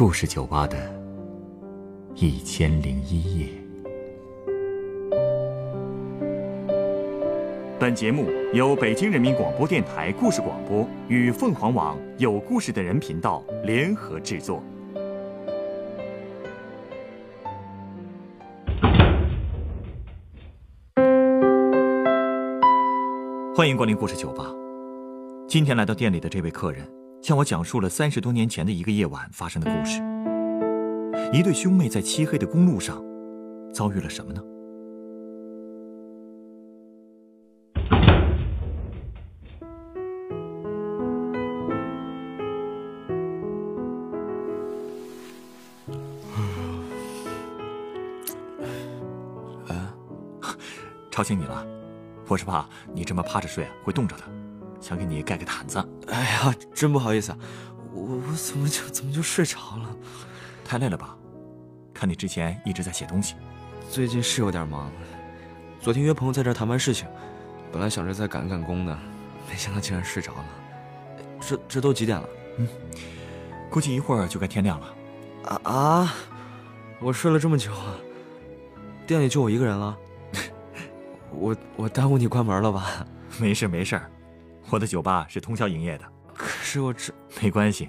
故事酒吧的一千零一夜。本节目由北京人民广播电台故事广播与凤凰网有故事的人频道联合制作。欢迎光临故事酒吧。今天来到店里的这位客人，向我讲述了三十多年前的一个夜晚发生的故事。一对兄妹在漆黑的公路上，遭遇了什么呢？吵醒你了，我是怕你这么趴着睡啊会冻着的，想给你盖个毯子。哎呀，真不好意思，我我怎么就怎么就睡着了？太累了吧？看你之前一直在写东西，最近是有点忙。昨天约朋友在这儿谈完事情，本来想着再赶赶工的，没想到竟然睡着了。这这都几点了？嗯，估计一会儿就该天亮了。啊啊！我睡了这么久啊，店里就我一个人了。我我耽误你关门了吧？没事没事，我的酒吧是通宵营业的。可是我这没关系。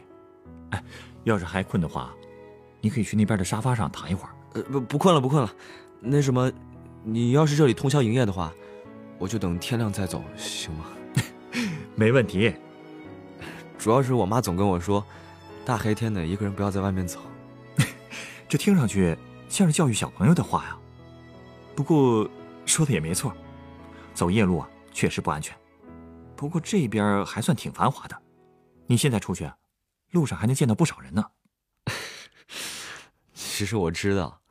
哎，要是还困的话，你可以去那边的沙发上躺一会儿。呃，不不困了不困了。那什么，你要是这里通宵营业的话，我就等天亮再走，行吗？没问题。主要是我妈总跟我说，大黑天的一个人不要在外面走。这听上去像是教育小朋友的话呀。不过。说的也没错，走夜路啊，确实不安全。不过这边还算挺繁华的，你现在出去，路上还能见到不少人呢。其实我知道，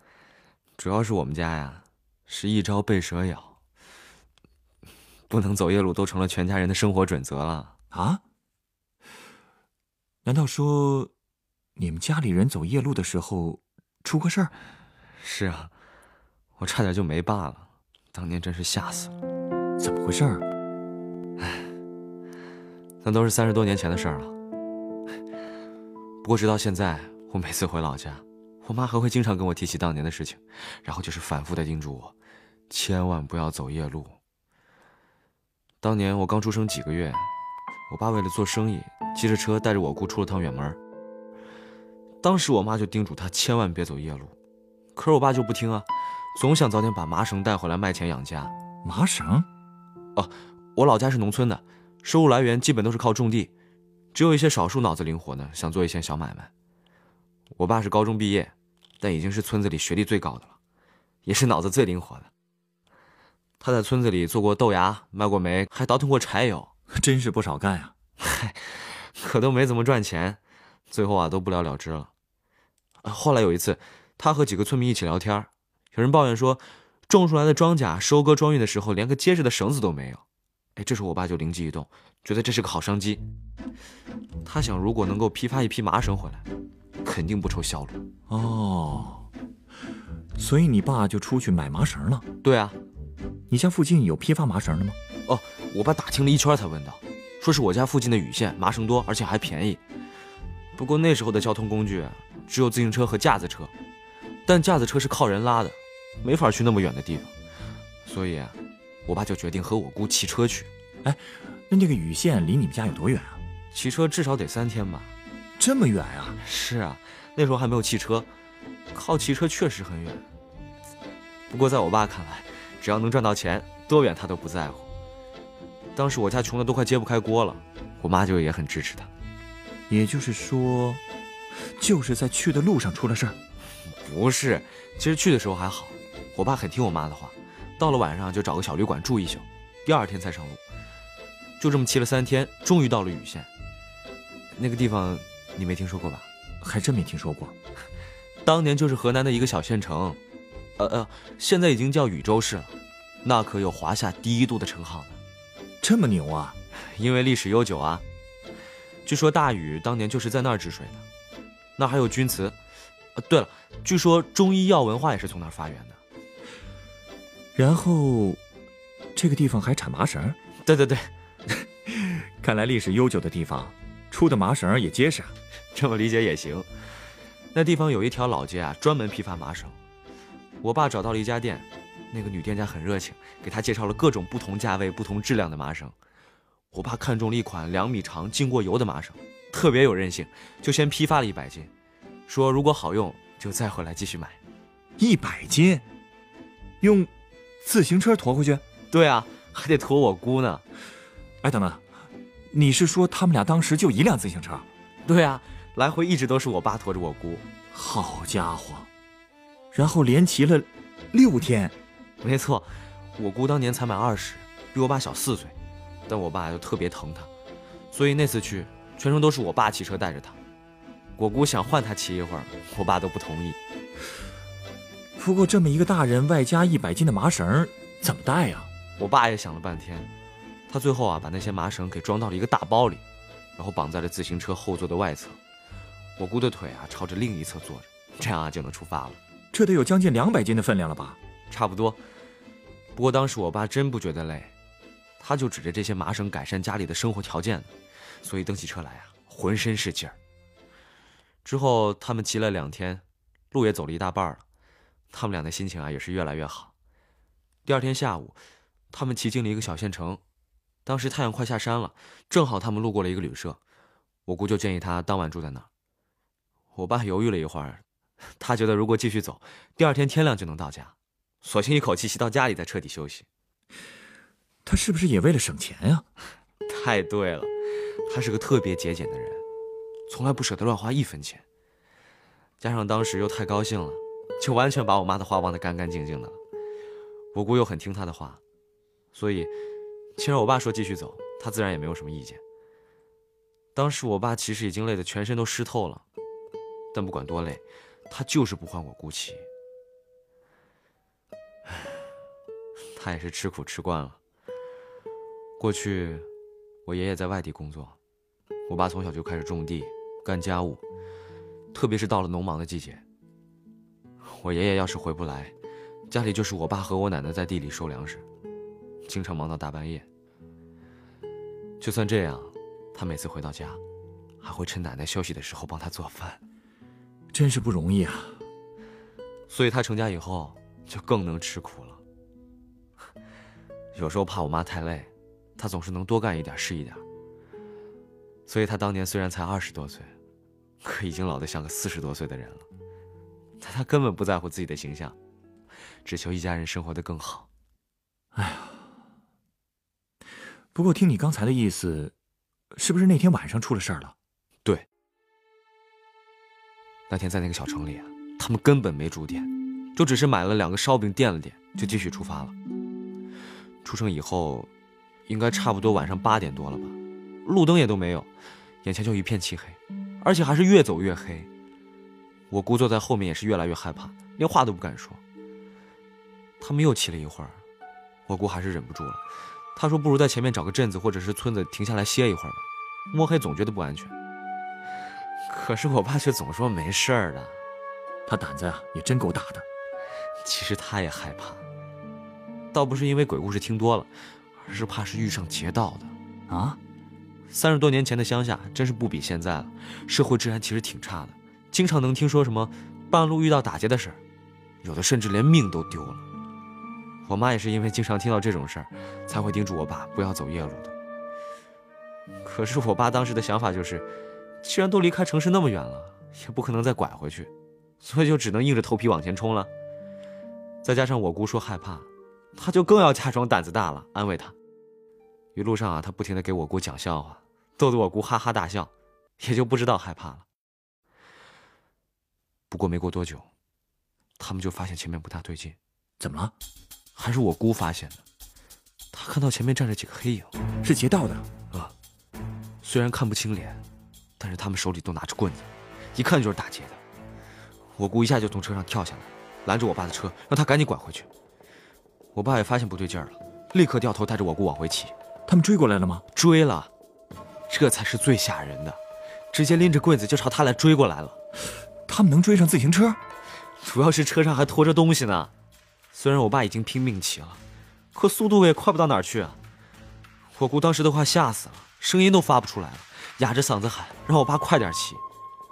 主要是我们家呀，是一朝被蛇咬，不能走夜路，都成了全家人的生活准则了啊。难道说，你们家里人走夜路的时候出过事儿？是啊，我差点就没爸了。当年真是吓死了，怎么回事？唉，那都是三十多年前的事儿了。不过直到现在，我每次回老家，我妈还会经常跟我提起当年的事情，然后就是反复的叮嘱我，千万不要走夜路。当年我刚出生几个月，我爸为了做生意，骑着车带着我姑出了趟远门。当时我妈就叮嘱他千万别走夜路，可是我爸就不听啊。总想早点把麻绳带回来卖钱养家。麻绳？哦，我老家是农村的，收入来源基本都是靠种地，只有一些少数脑子灵活的想做一些小买卖。我爸是高中毕业，但已经是村子里学历最高的了，也是脑子最灵活的。他在村子里做过豆芽，卖过煤，还倒腾过柴油，真是不少干呀。嗨，可都没怎么赚钱，最后啊都不了了之了。后来有一次，他和几个村民一起聊天。有人抱怨说，种出来的庄稼收割庄运的时候，连个结实的绳子都没有。哎，这时候我爸就灵机一动，觉得这是个好商机。他想，如果能够批发一批麻绳回来，肯定不愁销路。哦，所以你爸就出去买麻绳了？对啊。你家附近有批发麻绳的吗？哦，我爸打听了一圈才问到，说是我家附近的雨县麻绳多，而且还便宜。不过那时候的交通工具只有自行车和架子车，但架子车是靠人拉的。没法去那么远的地方，所以，我爸就决定和我姑骑车去。哎，那那个禹县离你们家有多远啊？骑车至少得三天吧。这么远啊？是啊，那时候还没有汽车，靠骑车确实很远。不过在我爸看来，只要能赚到钱，多远他都不在乎。当时我家穷的都快揭不开锅了，我妈就也很支持他。也就是说，就是在去的路上出了事儿？不是，其实去的时候还好。我爸很听我妈的话，到了晚上就找个小旅馆住一宿，第二天才上路。就这么骑了三天，终于到了禹县。那个地方你没听说过吧？还真没听说过。当年就是河南的一个小县城，呃呃，现在已经叫禹州市了。那可有华夏第一都的称号呢。这么牛啊！因为历史悠久啊。据说大禹当年就是在那儿治水的。那还有钧瓷。呃，对了，据说中医药文化也是从那儿发源的。然后，这个地方还产麻绳。对对对，看来历史悠久的地方出的麻绳也结实。这么理解也行。那地方有一条老街啊，专门批发麻绳。我爸找到了一家店，那个女店家很热情，给他介绍了各种不同价位、不同质量的麻绳。我爸看中了一款两米长、浸过油的麻绳，特别有韧性，就先批发了一百斤，说如果好用就再回来继续买。一百斤，用自行车驮回去？对啊，还得驮我姑呢。哎，等等，你是说他们俩当时就一辆自行车？对啊，来回一直都是我爸驮着我姑。好家伙，然后连骑了六天。没错，我姑当年才满二十，比我爸小四岁。但我爸又特别疼她，所以那次去全程都是我爸骑车带着她。我姑想换他骑一会儿，我爸都不同意。不过这么一个大人，外加一百斤的麻绳，怎么带呀？我爸也想了半天，他最后啊把那些麻绳给装到了一个大包里，然后绑在了自行车后座的外侧。我姑的腿啊朝着另一侧坐着，这样啊就能出发了。这得有将近两百斤的分量了吧？差不多。不过当时我爸真不觉得累。他就指着这些麻绳改善家里的生活条件呢，所以蹬起车来啊，浑身是劲儿。之后他们骑了两天，路也走了一大半了，他们俩的心情啊也是越来越好。第二天下午，他们骑进了一个小县城，当时太阳快下山了，正好他们路过了一个旅社，我姑就建议他当晚住在那儿。我爸犹豫了一会儿，他觉得如果继续走，第二天天亮就能到家，索性一口气骑到家里再彻底休息。他是不是也为了省钱呀？太对了，他是个特别节俭的人，从来不舍得乱花一分钱。加上当时又太高兴了，就完全把我妈的话忘得干干净净的了。我姑又很听他的话，所以既然我爸说继续走，他自然也没有什么意见。当时我爸其实已经累得全身都湿透了，但不管多累，他就是不换我姑骑。他也是吃苦吃惯了。过去，我爷爷在外地工作，我爸从小就开始种地、干家务，特别是到了农忙的季节。我爷爷要是回不来，家里就是我爸和我奶奶在地里收粮食，经常忙到大半夜。就算这样，他每次回到家，还会趁奶奶休息的时候帮他做饭，真是不容易啊。所以他成家以后就更能吃苦了。有时候怕我妈太累。他总是能多干一点是一点，所以他当年虽然才二十多岁，可已经老得像个四十多岁的人了。但他根本不在乎自己的形象，只求一家人生活的更好。哎呀，不过听你刚才的意思，是不是那天晚上出了事儿了？对，那天在那个小城里啊，他们根本没住店，就只是买了两个烧饼垫了垫，就继续出发了。出城以后。应该差不多晚上八点多了吧，路灯也都没有，眼前就一片漆黑，而且还是越走越黑。我姑坐在后面也是越来越害怕，连话都不敢说。他们又骑了一会儿，我姑还是忍不住了，她说：“不如在前面找个镇子或者是村子停下来歇一会儿吧，摸黑总觉得不安全。”可是我爸却总说没事儿的，他胆子啊也真够大的。其实他也害怕，倒不是因为鬼故事听多了。而是怕是遇上劫道的，啊！三十多年前的乡下真是不比现在了，社会治安其实挺差的，经常能听说什么半路遇到打劫的事儿，有的甚至连命都丢了。我妈也是因为经常听到这种事儿，才会叮嘱我爸不要走夜路的。可是我爸当时的想法就是，既然都离开城市那么远了，也不可能再拐回去，所以就只能硬着头皮往前冲了。再加上我姑说害怕，他就更要假装胆子大了，安慰她。一路上啊，他不停的给我姑讲笑话，逗得我姑哈哈大笑，也就不知道害怕了。不过没过多久，他们就发现前面不大对劲。怎么了？还是我姑发现的。他看到前面站着几个黑影，是劫道的。啊，虽然看不清脸，但是他们手里都拿着棍子，一看就是打劫的。我姑一下就从车上跳下来，拦住我爸的车，让他赶紧拐回去。我爸也发现不对劲儿了，立刻掉头带着我姑往回骑。他们追过来了吗？追了，这才是最吓人的，直接拎着棍子就朝他来追过来了。他们能追上自行车？主要是车上还拖着东西呢。虽然我爸已经拼命骑了，可速度也快不到哪儿去啊。我姑当时都快吓死了，声音都发不出来了，哑着嗓子喊让我爸快点骑。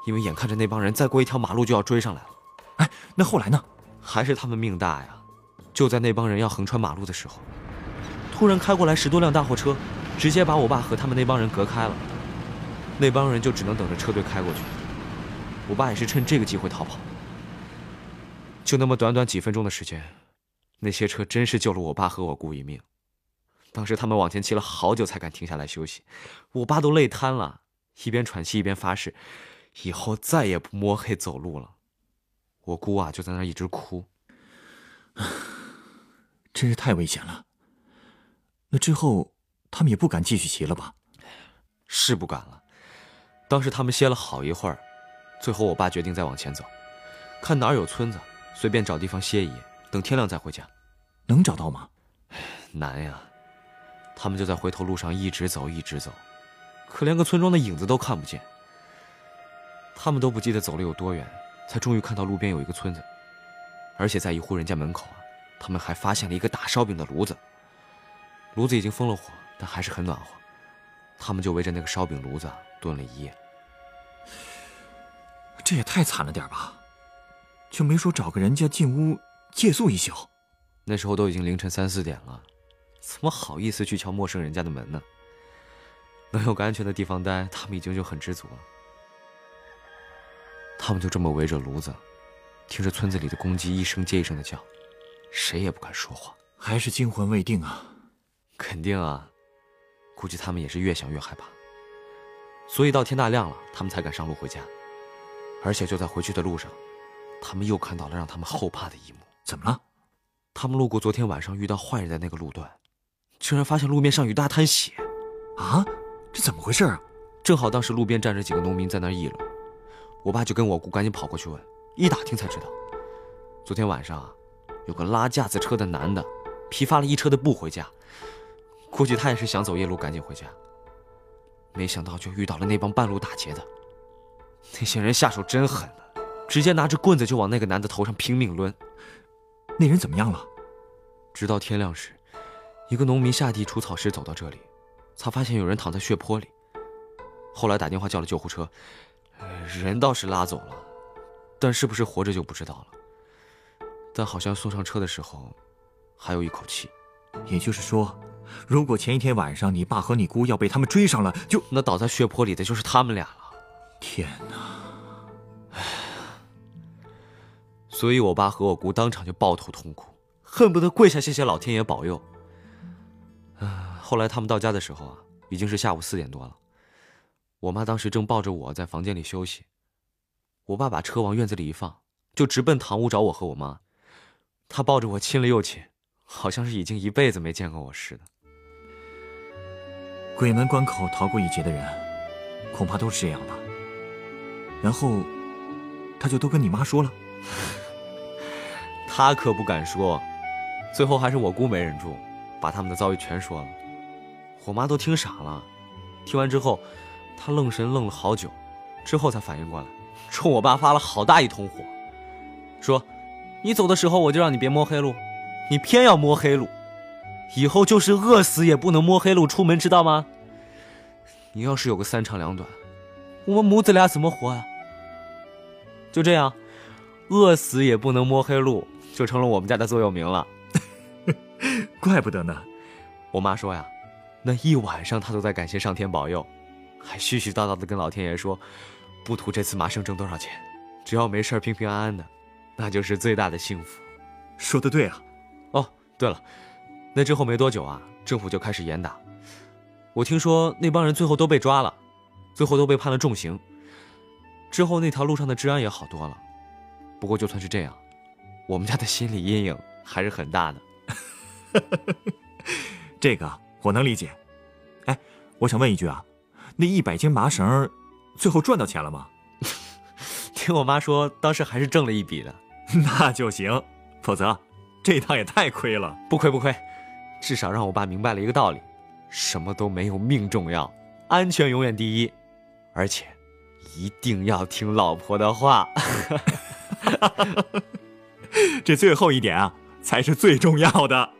因为眼看着那帮人再过一条马路就要追上来了。哎，那后来呢？还是他们命大呀！就在那帮人要横穿马路的时候，突然开过来十多辆大货车，直接把我爸和他们那帮人隔开了。那帮人就只能等着车队开过去。我爸也是趁这个机会逃跑。就那么短短几分钟的时间，那些车真是救了我爸和我姑一命。当时他们往前骑了好久才敢停下来休息，我爸都累瘫了，一边喘气一边发誓，以后再也不摸黑走路了。我姑啊就在那一直哭，真是太危险了。那之后他们也不敢继续骑了吧？是不敢了。当时他们歇了好一会儿，最后我爸决定再往前走，看哪儿有村子，随便找地方歇一夜，等天亮再回家。能找到吗？难呀。他们就在回头路上一直走，一直走，可连个村庄的影子都看不见。他们都不记得走了有多远，才终于看到路边有一个村子，而且在一户人家门口啊，他们还发现了一个打烧饼的炉子。炉子已经封了火，但还是很暖和。他们就围着那个烧饼炉子蹲了一夜。这也太惨了点吧？就没说找个人家进屋借宿一宿？那时候都已经凌晨三四点了。怎么好意思去敲陌生人家的门呢？能有个安全的地方待，他们已经就很知足了。他们就这么围着炉子，听着村子里的公鸡一声接一声的叫，谁也不敢说话，还是惊魂未定啊！肯定啊，估计他们也是越想越害怕。所以到天大亮了，他们才敢上路回家。而且就在回去的路上，他们又看到了让他们后怕的一幕。怎么了？他们路过昨天晚上遇到坏人的那个路段。居然发现路面上有大滩血，啊，这怎么回事啊？正好当时路边站着几个农民在那议论，我爸就跟我姑赶紧跑过去问，一打听才知道，昨天晚上啊，有个拉架子车的男的，批发了一车的布回家，估计他也是想走夜路赶紧回家，没想到就遇到了那帮半路打劫的，那些人下手真狠直接拿着棍子就往那个男的头上拼命抡，那人怎么样了？直到天亮时。一个农民下地除草时走到这里，才发现有人躺在血泊里。后来打电话叫了救护车，人倒是拉走了，但是不是活着就不知道了。但好像送上车的时候，还有一口气。也就是说，如果前一天晚上你爸和你姑要被他们追上了，就那倒在血泊里的就是他们俩了。天哪！哎，所以我爸和我姑当场就抱头痛哭，恨不得跪下谢谢老天爷保佑。后来他们到家的时候啊，已经是下午四点多了。我妈当时正抱着我在房间里休息，我爸把车往院子里一放，就直奔堂屋找我和我妈。他抱着我亲了又亲，好像是已经一辈子没见过我似的。鬼门关口逃过一劫的人，恐怕都是这样吧。然后，他就都跟你妈说了。他可不敢说，最后还是我姑没忍住，把他们的遭遇全说了。我妈都听傻了，听完之后，她愣神愣了好久，之后才反应过来，冲我爸发了好大一通火，说：“你走的时候我就让你别摸黑路，你偏要摸黑路，以后就是饿死也不能摸黑路出门，知道吗？你要是有个三长两短，我们母子俩怎么活呀？就这样，饿死也不能摸黑路，就成了我们家的座右铭了。怪不得呢，我妈说呀。”那一晚上，她都在感谢上天保佑，还絮絮叨叨的跟老天爷说：“不图这次麻生挣多少钱，只要没事平平安安的，那就是最大的幸福。”说的对啊！哦，对了，那之后没多久啊，政府就开始严打。我听说那帮人最后都被抓了，最后都被判了重刑。之后那条路上的治安也好多了。不过就算是这样，我们家的心理阴影还是很大的。这个。我能理解，哎，我想问一句啊，那一百斤麻绳，最后赚到钱了吗？听我妈说，当时还是挣了一笔的。那就行，否则这趟也太亏了。不亏不亏，至少让我爸明白了一个道理：什么都没有命重要，安全永远第一，而且一定要听老婆的话。这最后一点啊，才是最重要的。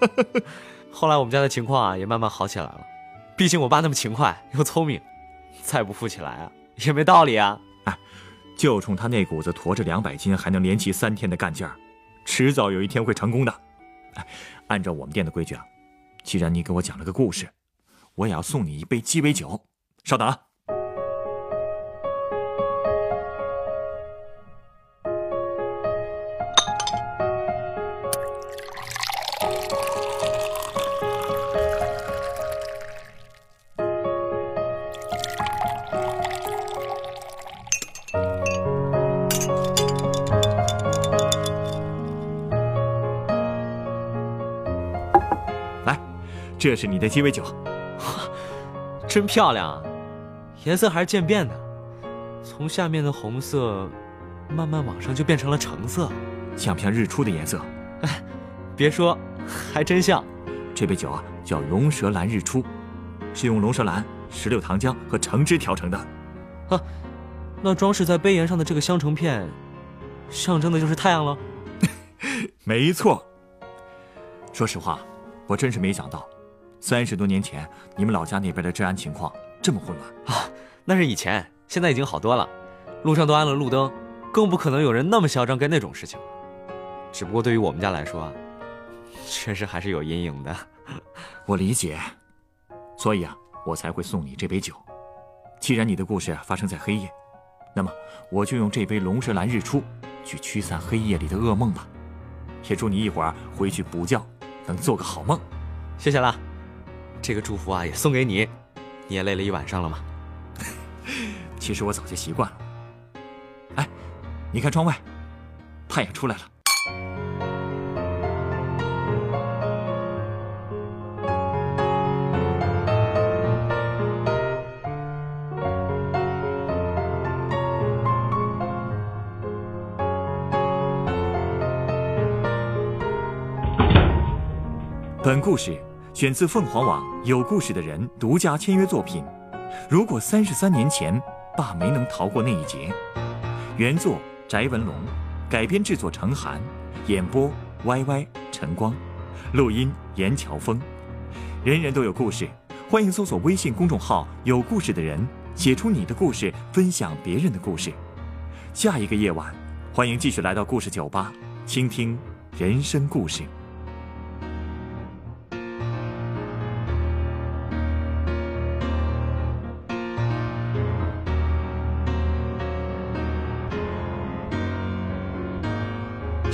后来我们家的情况啊也慢慢好起来了，毕竟我爸那么勤快又聪明，再不富起来啊也没道理啊。就冲他那股子驮着两百斤还能连骑三天的干劲儿，迟早有一天会成功的。哎，按照我们店的规矩啊，既然你给我讲了个故事，我也要送你一杯鸡尾酒。稍等啊。这是你的鸡尾酒，哇，真漂亮啊！颜色还是渐变的，从下面的红色慢慢往上就变成了橙色，像不像日出的颜色？哎，别说，还真像。这杯酒啊叫龙舌兰日出，是用龙舌兰、石榴糖浆和橙汁调成的。啊，那装饰在杯沿上的这个香橙片，象征的就是太阳喽。没错。说实话，我真是没想到。三十多年前，你们老家那边的治安情况这么混乱啊？那是以前，现在已经好多了，路上都安了路灯，更不可能有人那么嚣张干那种事情。只不过对于我们家来说，确实还是有阴影的。我理解，所以啊，我才会送你这杯酒。既然你的故事发生在黑夜，那么我就用这杯龙舌兰日出去驱散黑夜里的噩梦吧。也祝你一会儿回去补觉，能做个好梦。谢谢了。这个祝福啊，也送给你。你也累了一晚上了吗？其实我早就习惯了。哎，你看窗外，太阳出来了。本故事。选自凤凰网有故事的人独家签约作品。如果三十三年前爸没能逃过那一劫，原作翟文龙，改编制作程涵，演播 Y Y 陈光，录音严乔峰。人人都有故事，欢迎搜索微信公众号“有故事的人”，写出你的故事，分享别人的故事。下一个夜晚，欢迎继续来到故事酒吧，倾听人生故事。